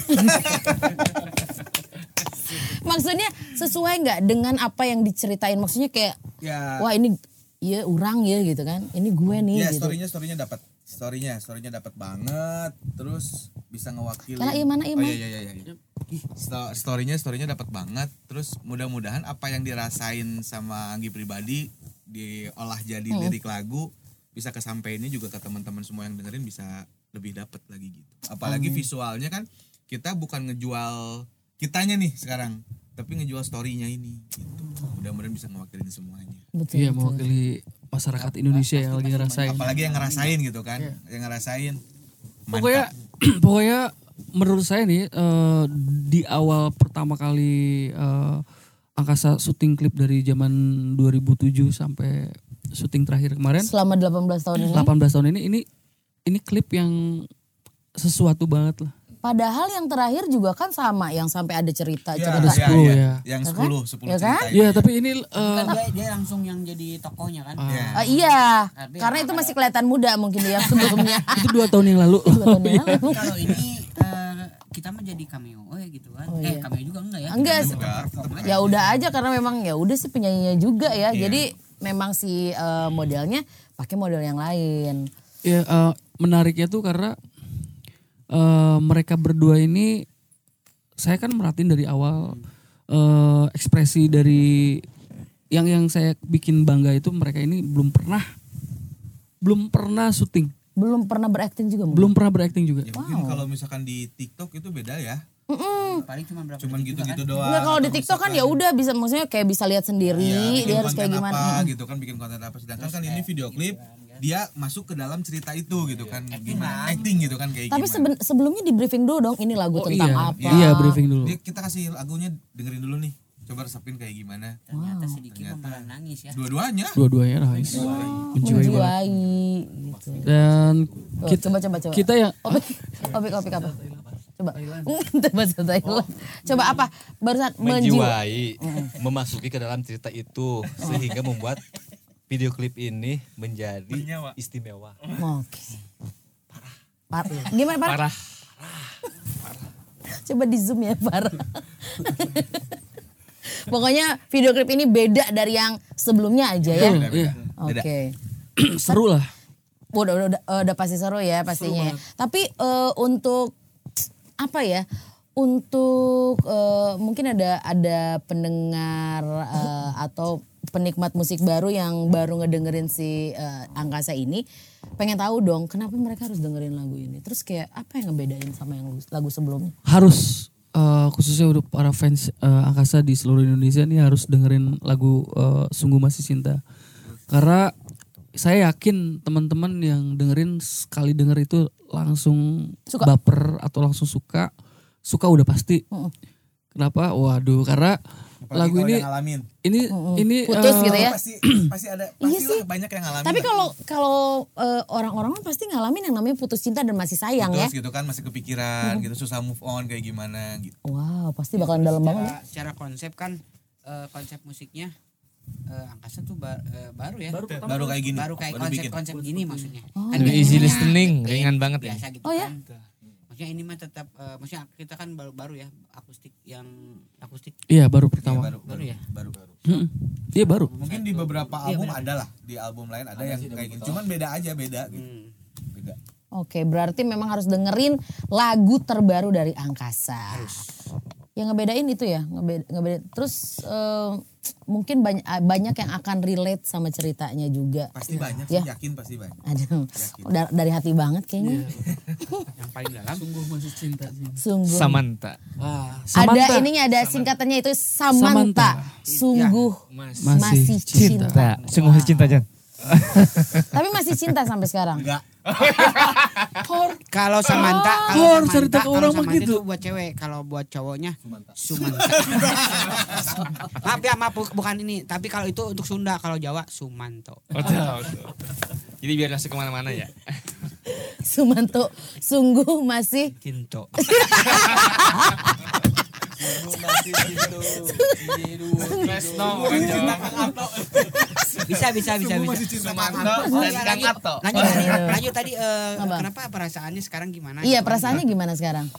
Maksudnya sesuai nggak dengan apa yang diceritain? Maksudnya kayak ya wah ini iya orang ya gitu kan. Ini gue nih ya gitu. storynya storynya dapat storynya storynya dapat banget terus bisa ngewakilin Kala, iya, mana, iya, oh iya iya iya iya. Sto- storynya storynya dapat banget terus mudah-mudahan apa yang dirasain sama Anggi pribadi diolah jadi Hmm. lirik lagu bisa kesampaiannya juga ke teman-teman semua yang dengerin bisa lebih dapat lagi gitu apalagi visualnya kan kita bukan ngejual kitanya nih sekarang tapi ngejual storynya ini gitu mudah-mudahan bisa ngewakilin semuanya Betul. Iya mewakili masyarakat Indonesia yang lagi ngerasain. apalagi yang ngerasain gitu kan Iya. yang ngerasain Pokoknya pokoknya menurut saya nih eh, di awal pertama kali eh, angkasa syuting klip dari zaman 2007 sampai syuting terakhir kemarin Selama 18 tahun ini. 18 tahun ini ini ini klip yang sesuatu banget lah. Padahal yang terakhir juga kan sama yang sampai ada cerita Ya, cerita. Ada 10 ya. yang Ya kan? 10 10 Ya kan? cerita Iya tapi ini eh, Kan dia, dia langsung yang jadi tokohnya kan. Ya. Ah, iya, Tapi karena yang itu masih kelihatan muda mungkin yang sebelumnya. itu dua tahun yang lalu. Dua tahun yang lalu. Kalau ini eh, kita mah jadi cameo, oh ya gitu kan. eh cameo juga enggak ya? Enggak, Kita sih. perform aja. ya udah aja karena memang ya udah sih penyanyinya juga ya. Jadi memang si eh, modelnya pakai model yang lain. Ya eh, menariknya tuh karena eh, mereka berdua ini saya kan merhatiin dari awal eh, ekspresi dari yang yang saya bikin bangga itu mereka ini belum pernah belum pernah syuting, Belum pernah berakting juga mungkin. belum pernah berakting juga. Ya mungkin kalau misalkan di TikTok itu beda ya. Paling cuma berapa Cuman gitu-gitu kan. doang. Enggak kalau di TikTok kan ya udah bisa maksudnya kayak bisa lihat sendiri bikin dia harus kayak gimana. apa gitu kan bikin konten apa sedangkan kan ini video klip dia masuk ke dalam cerita itu gitu kan gimana acting gitu kan kayak Tapi gimana seben- sebelumnya di briefing dulu dong ini lagu Oh tentang iya, apa. iya briefing dulu. Dia- kita kasih lagunya dengerin dulu nih coba resepin kayak gimana Ternyata sedikit malah nangis ya. dua-duanya Dua-duanya nangis, menjiwai banget. menjiwai gitu. Dan Tuh, kita, coba coba coba. kita yang Opik, opik, opik apa? Coba. Bahasa Thailand. Coba apa? Barusan menjiwai. menjiwai memasuki ke dalam cerita itu sehingga membuat video klip ini menjadi istimewa. Oke. Parah. Gimana parah? parah. Coba di zoom ya parah. Pokoknya video klip ini beda dari yang sebelumnya aja ya. Iya. Oke. Seru lah. Udah, udah, udah, udah pasti seru ya pastinya. ya. Tapi eh, untuk apa ya? Untuk eh, mungkin ada ada pendengar eh, atau penikmat musik baru yang baru ngedengerin si eh, Angkasa ini pengen tahu dong kenapa mereka harus dengerin lagu ini. Terus kayak apa yang ngebedain sama yang lagu sebelumnya? harus eh, khususnya untuk para fans eh, angkasa di seluruh Indonesia nih harus dengerin lagu eh, Sungguh Masih Cinta. Karena saya yakin teman-teman yang dengerin sekali denger itu langsung Suka. baper atau langsung suka. Suka udah pasti. Kenapa? Waduh, karena Apalagi lagu ini yang ngalamin ini ini Putus eh, gitu ya. pasti pasti ada Iya pasti sih. lah banyak yang ngalamin Tapi kalau kalau eh, orang-orang kan pasti ngalamin yang namanya putus cinta dan masih sayang ya. Putus gitu kan masih kepikiran gitu susah move on kayak gimana gitu Wow, pasti bakalan dalam banget. ya. Secara, secara konsep kan eh, konsep musiknya eh, angkasa tuh ba- eh, baru ya. Baru, baru kayak gini kayak baru bikin konsep-konsep gini maksudnya. Oh. Kan Lebih easy listening, ringan banget ya. Biasa gitu Oh ya? kan. Maksudnya ini mah tetap eh, maksudnya kita kan baru-baru ya akustik yang akustik Iya, baru Iya, pertama. baru baru ya. baru baru Mm-mm. Iya, baru. mungkin di beberapa album ada lah di album lain ada yang kayak gini cuman beda aja beda gitu Hmm. beda Oke, berarti memang harus dengerin lagu terbaru dari Angkasa. Yang ngebedain itu ya, ngebe- ngebedain. Terus eh, mungkin banyak banyak yang akan relate sama ceritanya juga. pasti banyak Ya. sih yakin pasti banyak Aduh, dar- dari hati banget kayaknya. Yang paling dalam Sungguh masih cinta sih. Sungguh. Samantha. Wah, Ada ininya ada singkatannya itu Samantha. Samantha. Sungguh Masih masih cinta. cinta. Sungguh masih cinta Jan. Tapi masih cinta sampai sekarang. enggak Kalau Samantha, kalau Samantha, cerita ke kalau orang itu buat cewek, kalau buat cowoknya Sumanta. maaf ya, maaf bu- bukan ini, tapi kalau itu untuk Sunda, kalau Jawa Sumanto. Jadi biar masuk ke mana-mana ya. Sumanto sungguh masih Cinto. bisa bisa bisa bisa. Sumanto Oh, iya, lanjut, tadi eh, Apa? kenapa perasaannya sekarang gimana? Iya, perasaannya gimana sekarang?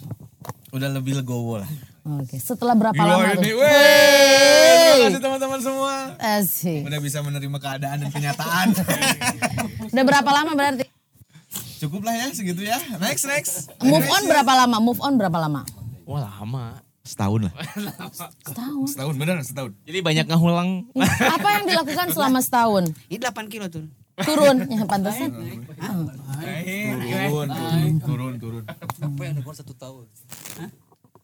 udah lebih legowo lah Oke, setelah berapa lama tuh? Wih, terima kasih teman-teman semua Asik. udah bisa menerima keadaan dan kenyataan Udah berapa lama berarti? Cukup lah ya segitu ya. Next next. Move on berapa lama? Move on berapa lama? Wah lama. Setahun lah. Setahun. Setahun bener setahun. Jadi banyak ngahulang. Apa yang dilakukan selama setahun? Ini 8 kilo tuh. Turun, ya pantesan. Turun, turun, turun, turun. Apa yang dilakukan satu tahun?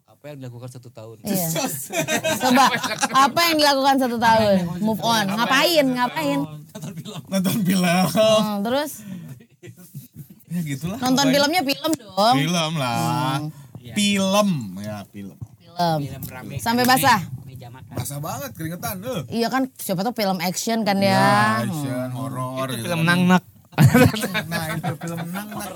Apa yang dilakukan satu tahun? Iya. Coba, apa yang dilakukan satu tahun? Move on. Ngapain? Ngapain? Nonton film. Hmm, terus Ya gitulah. nonton filmnya film dong. Film lah. Film ya film. Film. Film rame. Sampai basah. Meja makan. Basah banget keringetan. Eh. Iya kan, siapa tuh film action kan Ya, ya. action, horor. gitu Film kan. nang nak. Nah itu film nang nak.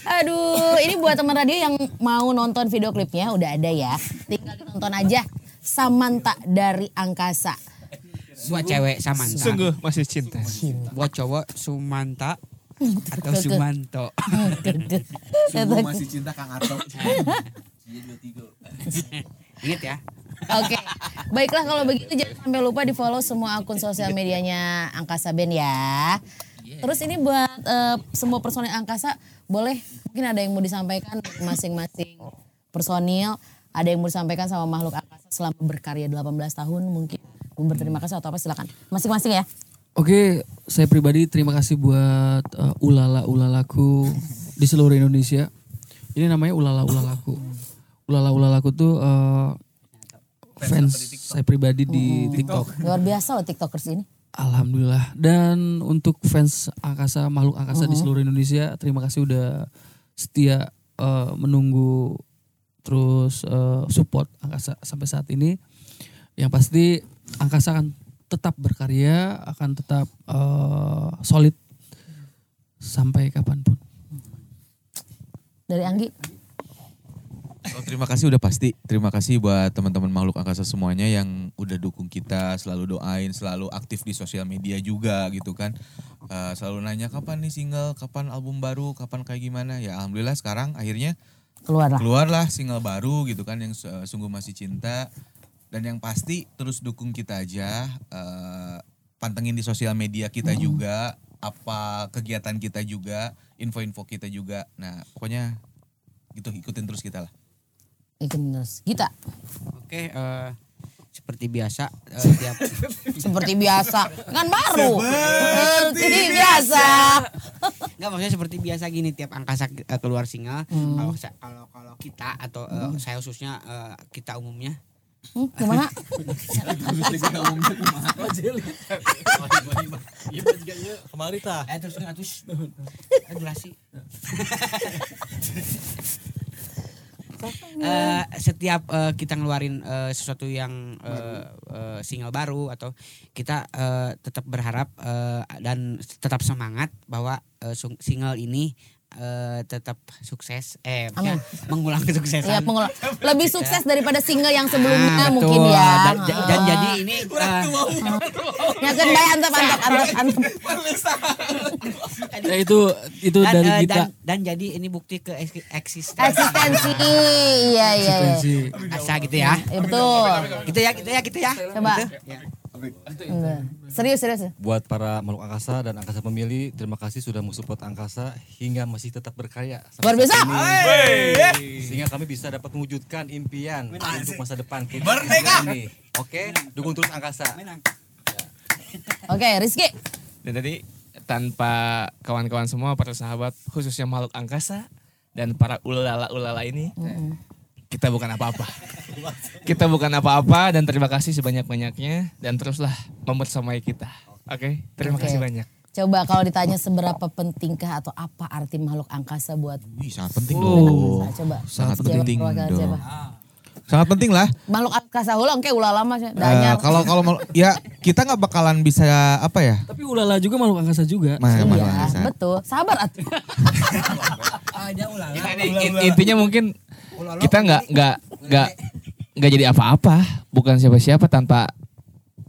Aduh, ini buat teman radio yang mau nonton video klipnya udah ada ya. Tinggal ditonton aja. Samanta dari Angkasa. Buat cewek Samanta. Sungguh masih cinta. Buat cowok Sumanta atau Sumanto. Sungguh masih cinta Kang Ato. Ingat ya. Oke, baiklah kalau begitu jangan sampai lupa di follow semua akun sosial medianya Angkasa Band ya. Terus ini buat eh, semua personil Angkasa boleh mungkin ada yang mau disampaikan masing-masing personil, ada yang mau disampaikan sama makhluk Angkasa selama berkarya 18 tahun mungkin berterima kasih atau apa silakan masing-masing ya. Oke, saya pribadi terima kasih buat uh, ulala ulalaku di seluruh Indonesia. Ini namanya ulala ulalaku. Ulala ulalaku tuh uh, fans saya pribadi di TikTok. Luar biasa loh tiktokers ini. Alhamdulillah. Dan untuk fans angkasa makhluk angkasa di seluruh Indonesia, terima kasih udah setia uh, menunggu terus uh, support angkasa sampai saat ini. Yang pasti angkasa akan tetap berkarya, akan tetap uh, solid sampai kapan pun. Dari Anggi. Oh, terima kasih udah pasti. Terima kasih buat teman-teman makhluk angkasa semuanya yang udah dukung kita, selalu doain, selalu aktif di sosial media juga gitu kan. Eh, selalu nanya kapan nih single, kapan album baru, kapan kayak gimana. Ya alhamdulillah sekarang akhirnya Keluar lah. keluarlah single baru gitu kan yang eh, sungguh masih cinta dan yang pasti terus dukung kita aja. eh, pantengin di sosial media kita juga, apa kegiatan kita juga, info-info kita juga. Nah pokoknya gitu ikutin terus kita lah. Ikan terus. Gita. Oke, eh, seperti biasa eh, tiap Seperti biasa. Kan baru. Seperti biasa. Enggak maksudnya seperti biasa gini tiap angkasa keluar single Hmm. kalau sa- kalau kita atau eh, saya khususnya eh, kita umumnya Hmm, gimana? Kemari tah. eh terus terus terus eh, durasi Eh, setiap eh, kita ngeluarin eh, sesuatu yang eh, eh, single baru atau kita eh, tetap berharap eh, dan tetap semangat bahwa sung- single ini eh, tetap sukses eh maksudnya mengulang kesuksesan Iya, pengelola. Lebih sukses daripada single yang sebelumnya Ah, mungkin betul. ya. Dan, dan- dan jadi ini eh, Ya kan baik antep antep antep antep. Ya itu itu dan, dari eh, kita. dan, dan jadi ini bukti ke eks- eksistensi Eksistensi. Iya iya iya. Eksistensi. asa gitu ya Iya betul. gitu ya gitu ya gitu ya Coba. Gitu. Ya. Enggak. Serius serius. Buat para makhluk angkasa dan angkasa pemilih, terima kasih sudah mensupport angkasa hingga masih tetap berkarya. Luar biasa. Sehingga kami bisa dapat mewujudkan impian untuk masa depan kita ini. Oke, dukung terus angkasa. Oke, Rizky. Dan tadi tanpa kawan-kawan semua, para sahabat, khususnya makhluk angkasa dan para ulala-ulala ini, kita bukan apa-apa. kita bukan apa-apa dan terima kasih sebanyak-banyaknya dan teruslah membersamai kita. Oke, terima Oke. kasih banyak. Coba kalau ditanya seberapa pentingkah atau apa arti makhluk angkasa buat Wih, sangat penting dong. coba. Sangat penting dong. Sangat penting lah. Makhluk angkasa ulang kayak ulah lama sih. Eh, kalau kalau mau- ya kita nggak bakalan bisa apa ya? Tapi ulala juga makhluk angkasa juga. Mah, Iya, mah, betul. Sabar atuh. In- intinya mungkin kita nggak nggak nggak nggak jadi apa-apa, bukan siapa-siapa tanpa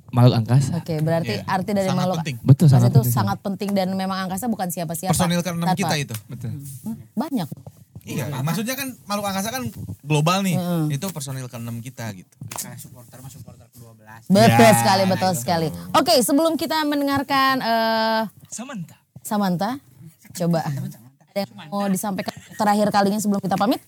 makhluk angkasa. Oke, berarti arti dari Sangat makhluk penting. Betul sangat itu penting. sangat penting dan memang angkasa bukan siapa-siapa. Personil keenam Tanpa- kita itu. Betul. Hmm, Banyak. Iya, maksudnya kan makhluk angkasa kan global nih. Itu personil ke-6 kita gitu. Karena supporter mah supporter ke-12. Betul Ya, sekali, betul sekali. Oke, sebelum kita mendengarkan eh Samantha. Samantha, coba ada yang mau disampaikan terakhir kalinya sebelum kita pamit?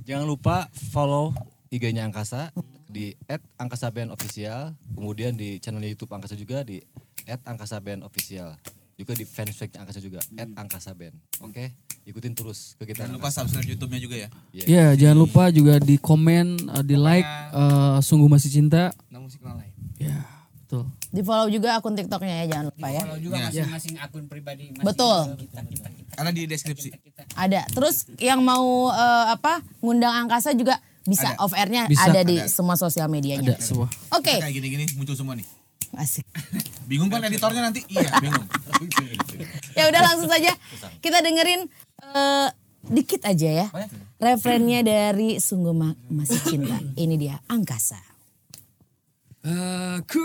Jangan lupa follow IG-nya Angkasa di @angkasaband_official, kemudian di channel YouTube Angkasa juga di @angkasaband_official. Juga di fanspage Angkasa juga @angkasaband. Oke, ikutin terus kegiatan Jangan lupa subscribe YouTube-nya juga ya. Ya, jangan lupa juga di komen, eh, di like, eh, sungguh masih cinta. Nah musik lain. Ya, betul. Di follow juga akun TikToknya ya, jangan lupa ya. Kalau juga masing-masing akun pribadi masing Betul. kita, kita, kita, Karena di deskripsi. Ada. Terus yang mau eh, apa ngundang angkasa juga bisa Ada. off airnya Bisa. ada di Ada. semua sosial medianya. Ada semua. Oke, Kayak gini-gini muncul semua nih. asik. Bingung kan editornya nanti? Iya, bingung. Ya udah langsung saja kita dengerin eh, dikit aja ya. Referennya dari Sungguh Ma- Masih Cinta. Ini dia Angkasa. Aku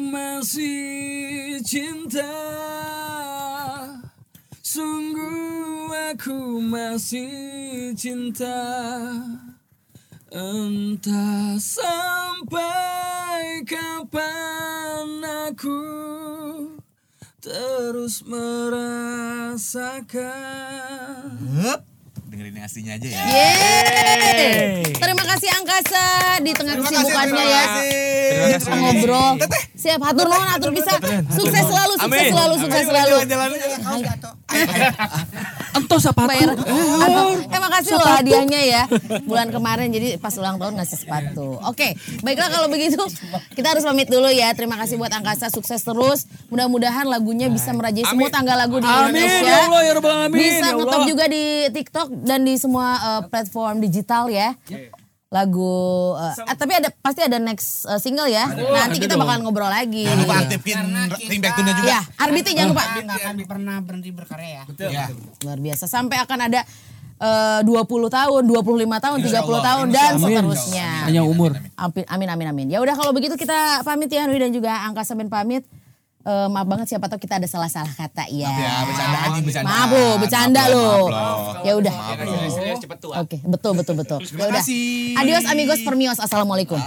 masih cinta Sungguh aku masih cinta Entah sampai kapan aku Terus merasakan Hup. Dengerin yang aslinya aja ya. Yeay. Terima kasih Angkasa di tengah Terima kasih, kesibukannya terima ya. kasih. Kita ngobrol. Siap hatur nuhun hatur bisa. Sukses selalu, sukses selalu, sukses selalu. Entos sepatu Bayar. Eh makasih loh hadiahnya ya. Bulan kemarin jadi pas ulang tahun ngasih sepatu. Oke, baiklah kalau begitu kita harus pamit dulu ya. Terima kasih buat Angkasa sukses terus. Mudah-mudahan lagunya bisa merajai semua tanggal lagu di Amin, Indonesia. ya Allah, ya Rabbal Alamin, Bisa ya ngetop juga di TikTok dan di semua eh, platform digital ya. Lagu eh, tapi ada pasti ada next eh, single ya. Nanti kita bakalan ngobrol lagi. Jangan lupa aktifin ringback tune-nya juga. Ya, Arbiti jangan lupa. Kita nggak akan pernah berhenti berkarya ya. Ya. Luar biasa. Sampai akan ada eh, 20 tahun, 25 tahun, 30 tahun dan seterusnya. Hanya umur Amin amin amin amin. Ya udah kalau begitu kita pamit ya Nuri dan juga Angka Semen pamit. Eh, maaf banget siapa tahu kita ada salah-salah kata ya. Ya, bercanda anjing, bercanda. Maaf loh, bercanda Maaf loh, maaf. Ya udah. Oke, betul betul betul. Ya udah. kasih. Adios amigos permios. Assalamualaikum.